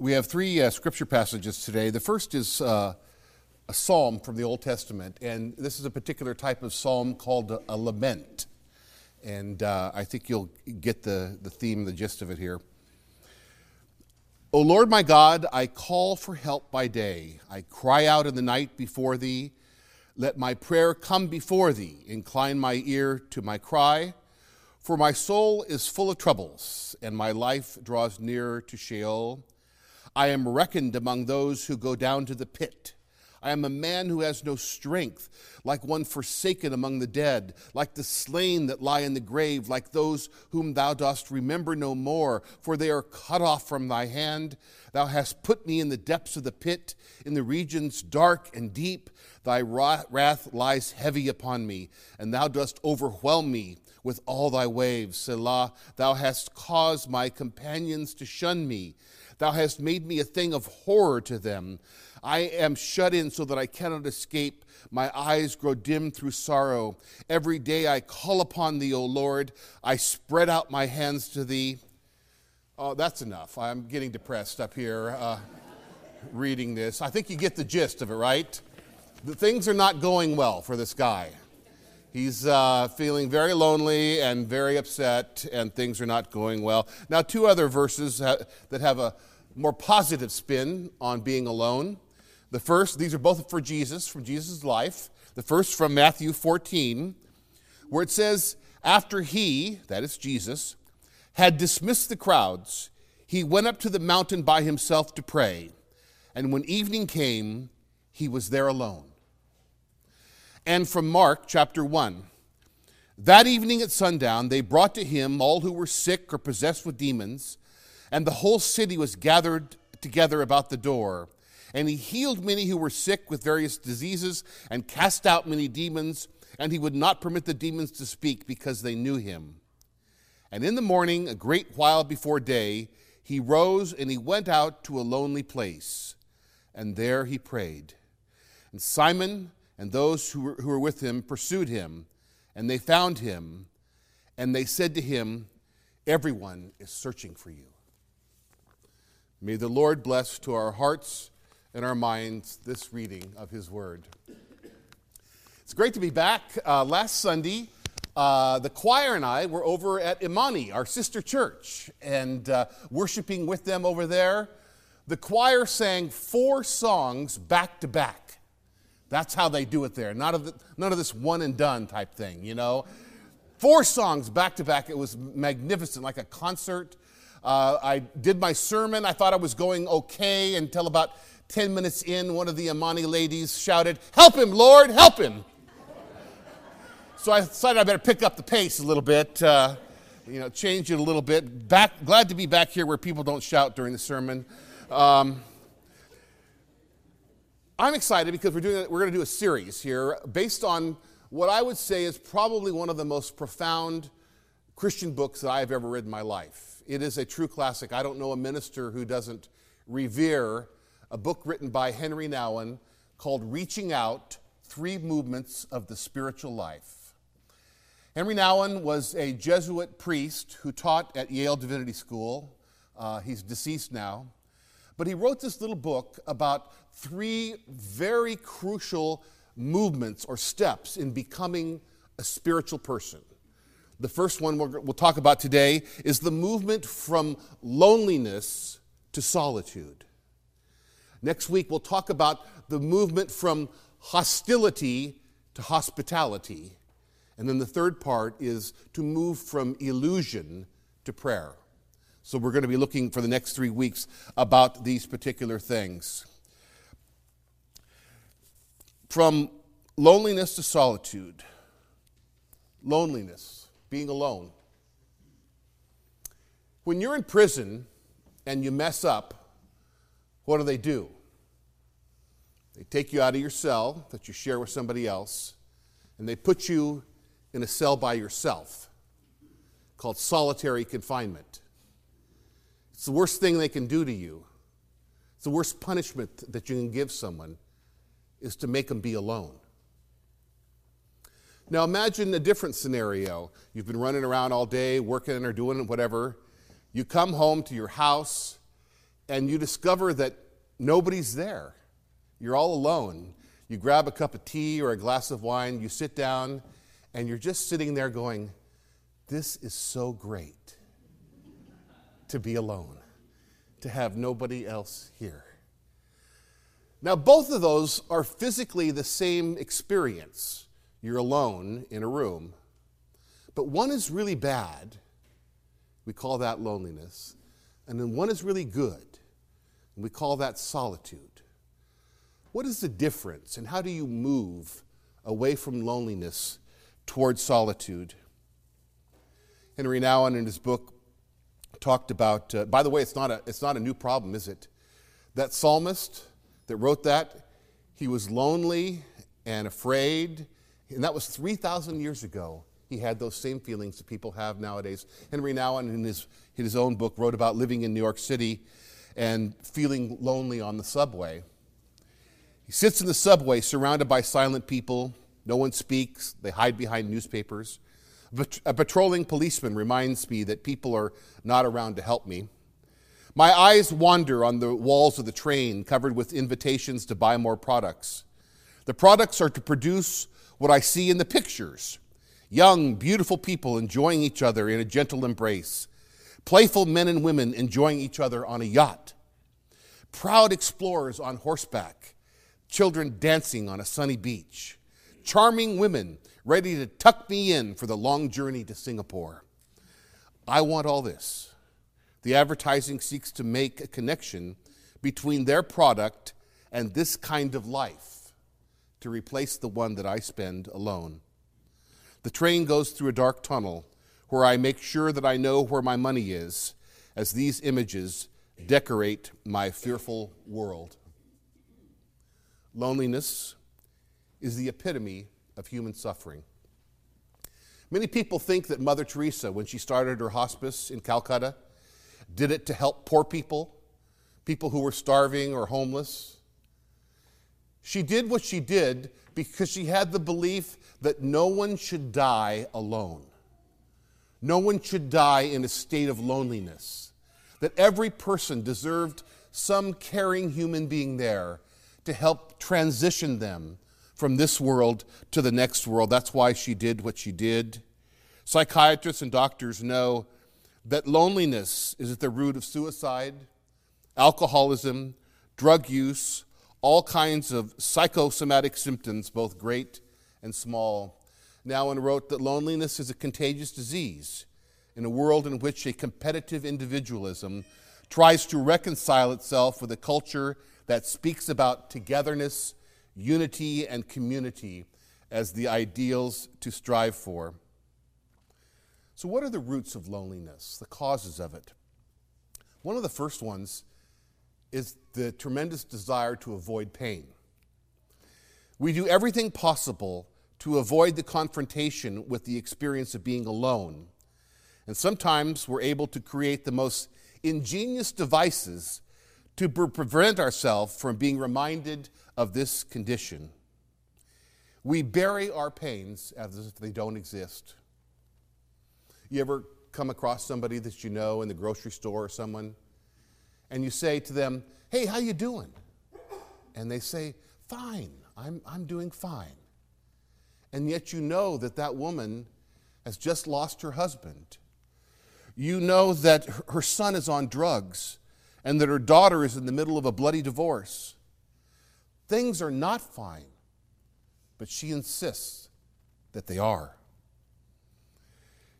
We have three uh, scripture passages today. The first is uh, a psalm from the Old Testament, and this is a particular type of psalm called a, a lament. And uh, I think you'll get the, the theme, the gist of it here. O Lord my God, I call for help by day. I cry out in the night before thee. Let my prayer come before thee. Incline my ear to my cry. For my soul is full of troubles, and my life draws near to Sheol. I am reckoned among those who go down to the pit. I am a man who has no strength, like one forsaken among the dead, like the slain that lie in the grave, like those whom thou dost remember no more, for they are cut off from thy hand. Thou hast put me in the depths of the pit, in the regions dark and deep. Thy wrath lies heavy upon me, and thou dost overwhelm me with all thy waves. Selah, thou hast caused my companions to shun me. Thou hast made me a thing of horror to them. I am shut in so that I cannot escape. My eyes grow dim through sorrow. Every day I call upon thee, O Lord. I spread out my hands to thee. Oh, that's enough. I'm getting depressed up here uh, reading this. I think you get the gist of it, right? The things are not going well for this guy. He's uh, feeling very lonely and very upset, and things are not going well. Now, two other verses ha- that have a more positive spin on being alone. The first, these are both for Jesus, from Jesus' life. The first from Matthew 14, where it says, After he, that is Jesus, had dismissed the crowds, he went up to the mountain by himself to pray. And when evening came, he was there alone and from Mark chapter 1. That evening at sundown, they brought to him all who were sick or possessed with demons, and the whole city was gathered together about the door. And he healed many who were sick with various diseases and cast out many demons, and he would not permit the demons to speak because they knew him. And in the morning, a great while before day, he rose and he went out to a lonely place, and there he prayed. And Simon, and those who were, who were with him pursued him, and they found him, and they said to him, Everyone is searching for you. May the Lord bless to our hearts and our minds this reading of his word. It's great to be back. Uh, last Sunday, uh, the choir and I were over at Imani, our sister church, and uh, worshiping with them over there. The choir sang four songs back to back. That's how they do it there. None of, the, none of this one and done type thing, you know. Four songs back to back. It was magnificent, like a concert. Uh, I did my sermon. I thought I was going okay until about 10 minutes in, one of the Imani ladies shouted, Help him, Lord, help him. so I decided I better pick up the pace a little bit, uh, you know, change it a little bit. Back, glad to be back here where people don't shout during the sermon. Um, I'm excited because we're, doing, we're going to do a series here based on what I would say is probably one of the most profound Christian books that I have ever read in my life. It is a true classic. I don't know a minister who doesn't revere a book written by Henri Nouwen called Reaching Out Three Movements of the Spiritual Life. Henri Nouwen was a Jesuit priest who taught at Yale Divinity School. Uh, he's deceased now. But he wrote this little book about three very crucial movements or steps in becoming a spiritual person. The first one we'll talk about today is the movement from loneliness to solitude. Next week, we'll talk about the movement from hostility to hospitality. And then the third part is to move from illusion to prayer. So we're going to be looking for the next three weeks about these particular things. From loneliness to solitude, loneliness, being alone. When you're in prison and you mess up, what do they do? They take you out of your cell that you share with somebody else, and they put you in a cell by yourself called solitary confinement. It's the worst thing they can do to you. It's the worst punishment that you can give someone is to make them be alone. Now imagine a different scenario. You've been running around all day, working or doing whatever. You come home to your house and you discover that nobody's there. You're all alone. You grab a cup of tea or a glass of wine, you sit down, and you're just sitting there going, This is so great to be alone, to have nobody else here. Now, both of those are physically the same experience. You're alone in a room. But one is really bad. We call that loneliness. And then one is really good. And we call that solitude. What is the difference, and how do you move away from loneliness towards solitude? Henri Nouwen, in his book, talked about, uh, by the way, it's not, a, it's not a new problem, is it? That psalmist that wrote that, he was lonely and afraid, and that was 3,000 years ago. He had those same feelings that people have nowadays. Henri Nouwen, in his, in his own book, wrote about living in New York City and feeling lonely on the subway. He sits in the subway surrounded by silent people. No one speaks, they hide behind newspapers. A patrolling policeman reminds me that people are not around to help me. My eyes wander on the walls of the train covered with invitations to buy more products. The products are to produce what I see in the pictures. Young, beautiful people enjoying each other in a gentle embrace, playful men and women enjoying each other on a yacht, proud explorers on horseback. Children dancing on a sunny beach, charming women ready to tuck me in for the long journey to Singapore. I want all this. The advertising seeks to make a connection between their product and this kind of life to replace the one that I spend alone. The train goes through a dark tunnel where I make sure that I know where my money is as these images decorate my fearful world. Loneliness is the epitome of human suffering. Many people think that Mother Teresa, when she started her hospice in Calcutta, did it to help poor people, people who were starving or homeless. She did what she did because she had the belief that no one should die alone. No one should die in a state of loneliness. That every person deserved some caring human being there to help transition them from this world to the next world. That's why she did what she did. Psychiatrists and doctors know that loneliness is at the root of suicide, alcoholism, drug use, all kinds of psychosomatic symptoms, both great and small. Nouwen wrote that loneliness is a contagious disease in a world in which a competitive individualism tries to reconcile itself with a culture that speaks about togetherness, unity, and community as the ideals to strive for. So, what are the roots of loneliness, the causes of it? One of the first ones is the tremendous desire to avoid pain. We do everything possible to avoid the confrontation with the experience of being alone. And sometimes we're able to create the most ingenious devices to prevent ourselves from being reminded of this condition. We bury our pains as if they don't exist. You ever come across somebody that you know in the grocery store or someone, and you say to them, Hey, how you doing? And they say, Fine, I'm, I'm doing fine. And yet you know that that woman has just lost her husband. You know that her son is on drugs and that her daughter is in the middle of a bloody divorce. Things are not fine, but she insists that they are.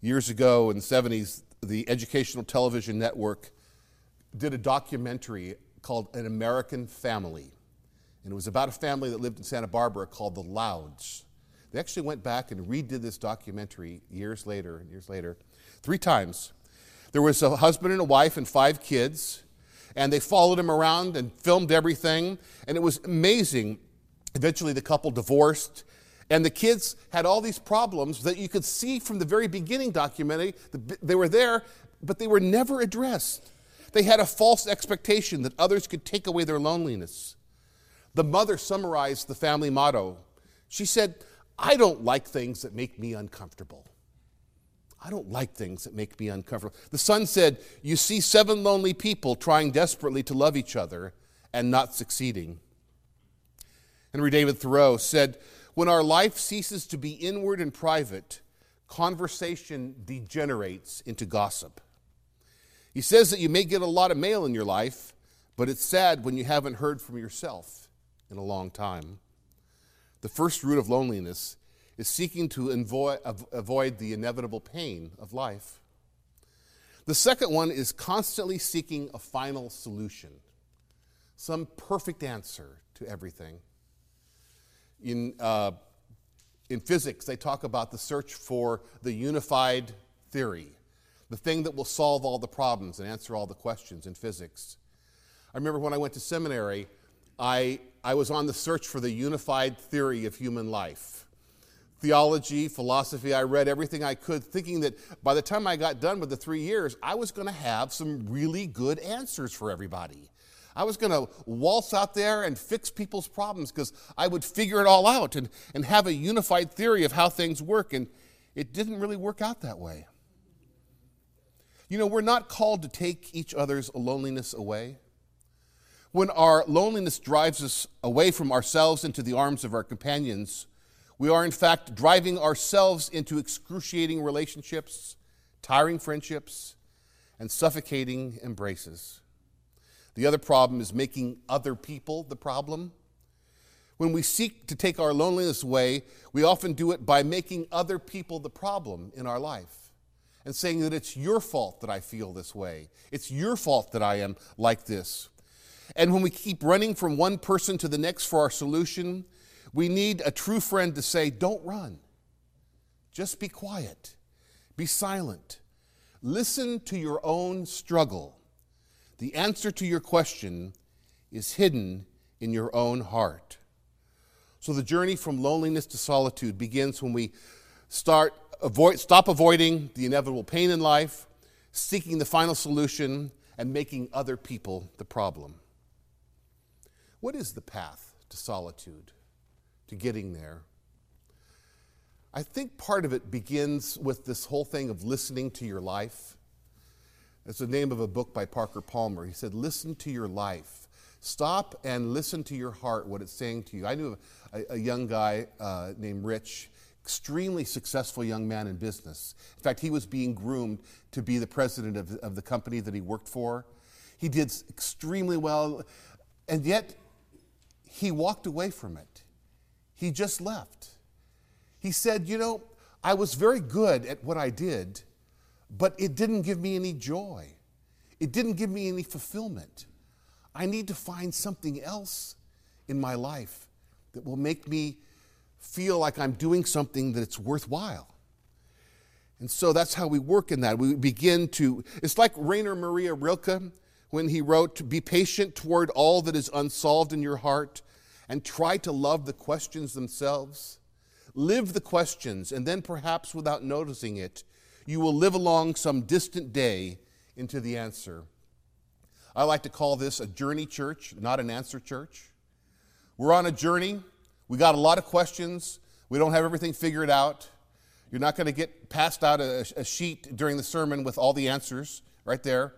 Years ago in the 70s, the Educational Television Network did a documentary called An American Family. And it was about a family that lived in Santa Barbara called the Louds. They actually went back and redid this documentary years later, years later, three times. There was a husband and a wife and five kids and they followed him around and filmed everything. And it was amazing. Eventually, the couple divorced. And the kids had all these problems that you could see from the very beginning documentary. They were there, but they were never addressed. They had a false expectation that others could take away their loneliness. The mother summarized the family motto. She said, I don't like things that make me uncomfortable. I don't like things that make me uncomfortable. The son said, You see seven lonely people trying desperately to love each other and not succeeding. Henry David Thoreau said, When our life ceases to be inward and private, conversation degenerates into gossip. He says that you may get a lot of mail in your life, but it's sad when you haven't heard from yourself in a long time. The first root of loneliness is seeking to avoid the inevitable pain of life. The second one is constantly seeking a final solution, some perfect answer to everything. In, uh, in physics, they talk about the search for the unified theory, the thing that will solve all the problems and answer all the questions in physics. I remember when I went to seminary, I, I was on the search for the unified theory of human life. Theology, philosophy, I read everything I could, thinking that by the time I got done with the three years, I was going to have some really good answers for everybody. I was going to waltz out there and fix people's problems because I would figure it all out and, and have a unified theory of how things work. And it didn't really work out that way. You know, we're not called to take each other's loneliness away. When our loneliness drives us away from ourselves into the arms of our companions, we are in fact driving ourselves into excruciating relationships, tiring friendships, and suffocating embraces. The other problem is making other people the problem. When we seek to take our loneliness away, we often do it by making other people the problem in our life and saying that it's your fault that I feel this way. It's your fault that I am like this. And when we keep running from one person to the next for our solution, we need a true friend to say, Don't run. Just be quiet, be silent. Listen to your own struggle the answer to your question is hidden in your own heart. So the journey from loneliness to solitude begins when we start avoid, stop avoiding the inevitable pain in life, seeking the final solution, and making other people the problem. What is the path to solitude, to getting there? I think part of it begins with this whole thing of listening to your life. It's the name of a book by Parker Palmer. He said, Listen to your life. Stop and listen to your heart, what it's saying to you. I knew a, a young guy uh, named Rich, extremely successful young man in business. In fact, he was being groomed to be the president of, of the company that he worked for. He did extremely well, and yet he walked away from it. He just left. He said, You know, I was very good at what I did but it didn't give me any joy. It didn't give me any fulfillment. I need to find something else in my life that will make me feel like I'm doing something that's worthwhile. And so that's how we work in that. We begin to, it's like Rainer Maria Rilke when he wrote, Be patient toward all that is unsolved in your heart and try to love the questions themselves. Live the questions, and then perhaps without noticing it, you will live along some distant day into the answer. I like to call this a journey church, not an answer church. We're on a journey. We got a lot of questions. We don't have everything figured out. You're not going to get passed out a, a, sheet during the sermon with all the answers right there.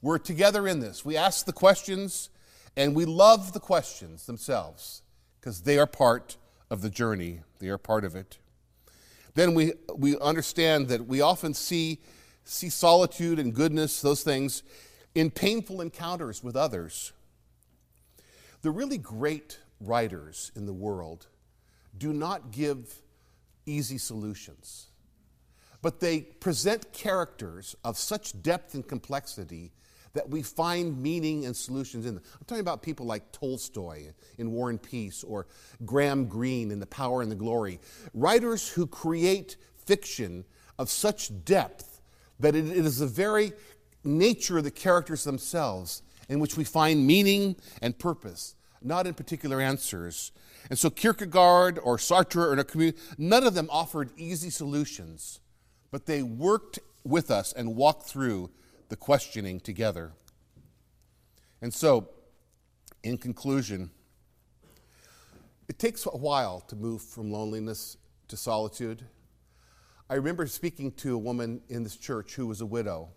We're together in this. We ask the questions and we love the questions themselves because they are part of the journey, they are part of it then we, we understand that we often see, see solitude and goodness, those things, in painful encounters with others. The really great writers in the world do not give easy solutions, but they present characters of such depth and complexity that we find meaning and solutions in them. I'm talking about people like Tolstoy in War and Peace or Graham Greene in The Power and the Glory. Writers who create fiction of such depth that it is the very nature of the characters themselves in which we find meaning and purpose, not in particular answers. And so Kierkegaard or Sartre or Camus, none of them offered easy solutions, but they worked with us and walked through the questioning together. And so, in conclusion, it takes a while to move from loneliness to solitude. I remember speaking to a woman in this church who was a widow.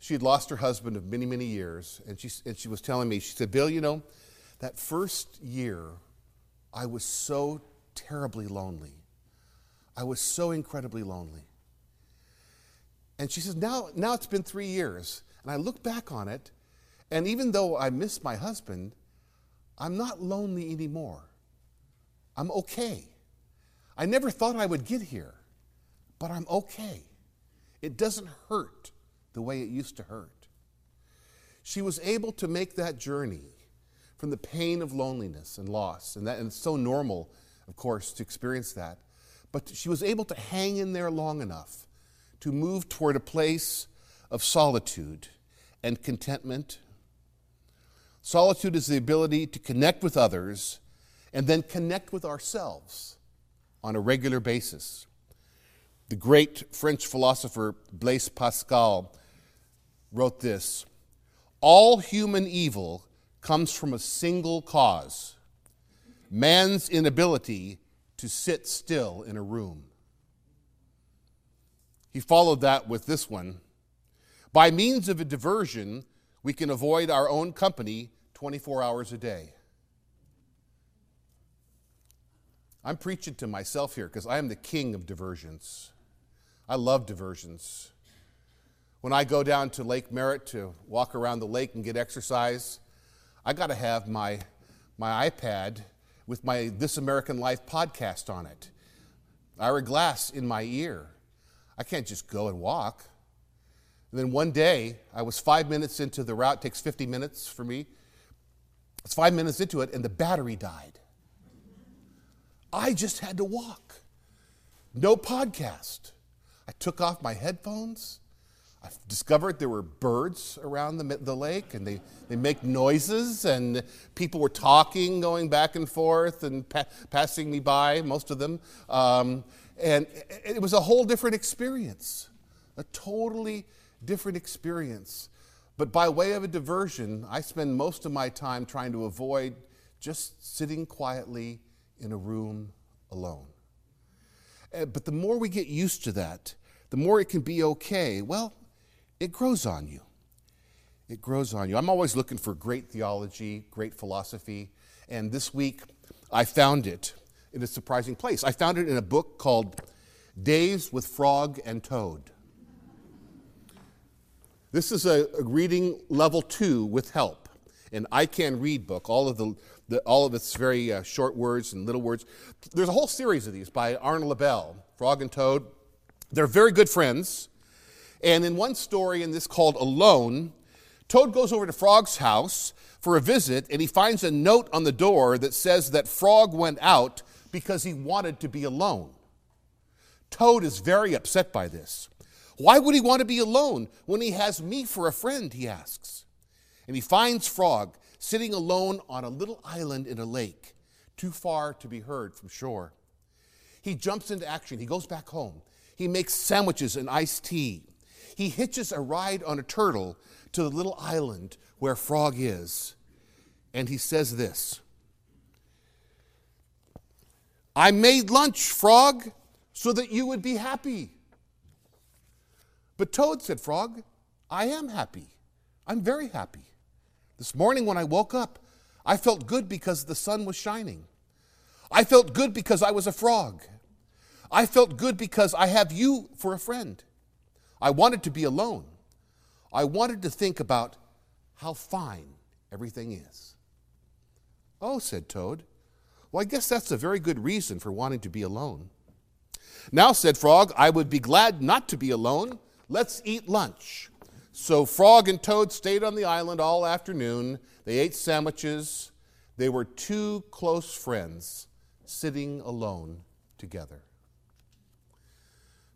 She had lost her husband of many, many years, and she, and she was telling me, she said, Bill, you know, that first year, I was so terribly lonely. I was so incredibly lonely. And she says, now, now it's been three years, and I look back on it, and even though I miss my husband, I'm not lonely anymore. I'm okay. I never thought I would get here but I'm okay. It doesn't hurt the way it used to hurt. She was able to make that journey from the pain of loneliness and loss, and, that, and it's so normal, of course, to experience that. But she was able to hang in there long enough to move toward a place of solitude and contentment. Solitude is the ability to connect with others and then connect with ourselves on a regular basis. The great French philosopher Blaise Pascal wrote this All human evil comes from a single cause man's inability to sit still in a room. He followed that with this one By means of a diversion, we can avoid our own company 24 hours a day. I'm preaching to myself here because I am the king of diversions. I love diversions. When I go down to Lake Merritt to walk around the lake and get exercise, I got to have my, my iPad with my This American Life podcast on it. Ira Glass in my ear. I can't just go and walk. And then one day, I was five minutes into the route, it takes 50 minutes for me. It's five minutes into it, and the battery died. I just had to walk. No podcast. I took off my headphones. I discovered there were birds around the, the lake and they, they make noises, and people were talking, going back and forth, and pa- passing me by, most of them. Um, and it was a whole different experience, a totally different experience. But by way of a diversion, I spend most of my time trying to avoid just sitting quietly in a room alone. Uh, but the more we get used to that, the more it can be okay. Well, it grows on you. It grows on you. I'm always looking for great theology, great philosophy, and this week I found it in a surprising place. I found it in a book called Days with Frog and Toad. This is a, a reading level two with help, an I Can Read book. All of the the, all of its very uh, short words and little words. There's a whole series of these by Arnold Lobel, Frog and Toad. They're very good friends. And in one story in this called Alone, Toad goes over to Frog's house for a visit and he finds a note on the door that says that Frog went out because he wanted to be alone. Toad is very upset by this. Why would he want to be alone when he has me for a friend? He asks. And he finds Frog sitting alone on a little island in a lake, too far to be heard from shore. He jumps into action. He goes back home. He makes sandwiches and iced tea. He hitches a ride on a turtle to the little island where Frog is. And he says this I made lunch, Frog, so that you would be happy. But Toad, said Frog, I am happy. I'm very happy. This morning when I woke up, I felt good because the sun was shining. I felt good because I was a frog. I felt good because I have you for a friend. I wanted to be alone. I wanted to think about how fine everything is. Oh, said Toad. Well, I guess that's a very good reason for wanting to be alone. Now, said Frog, I would be glad not to be alone. Let's eat lunch. So Frog and Toad stayed on the island all afternoon. They ate sandwiches. They were two close friends sitting alone together.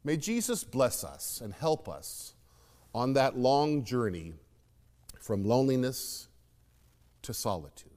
May Jesus bless us and help us on that long journey from loneliness to solitude.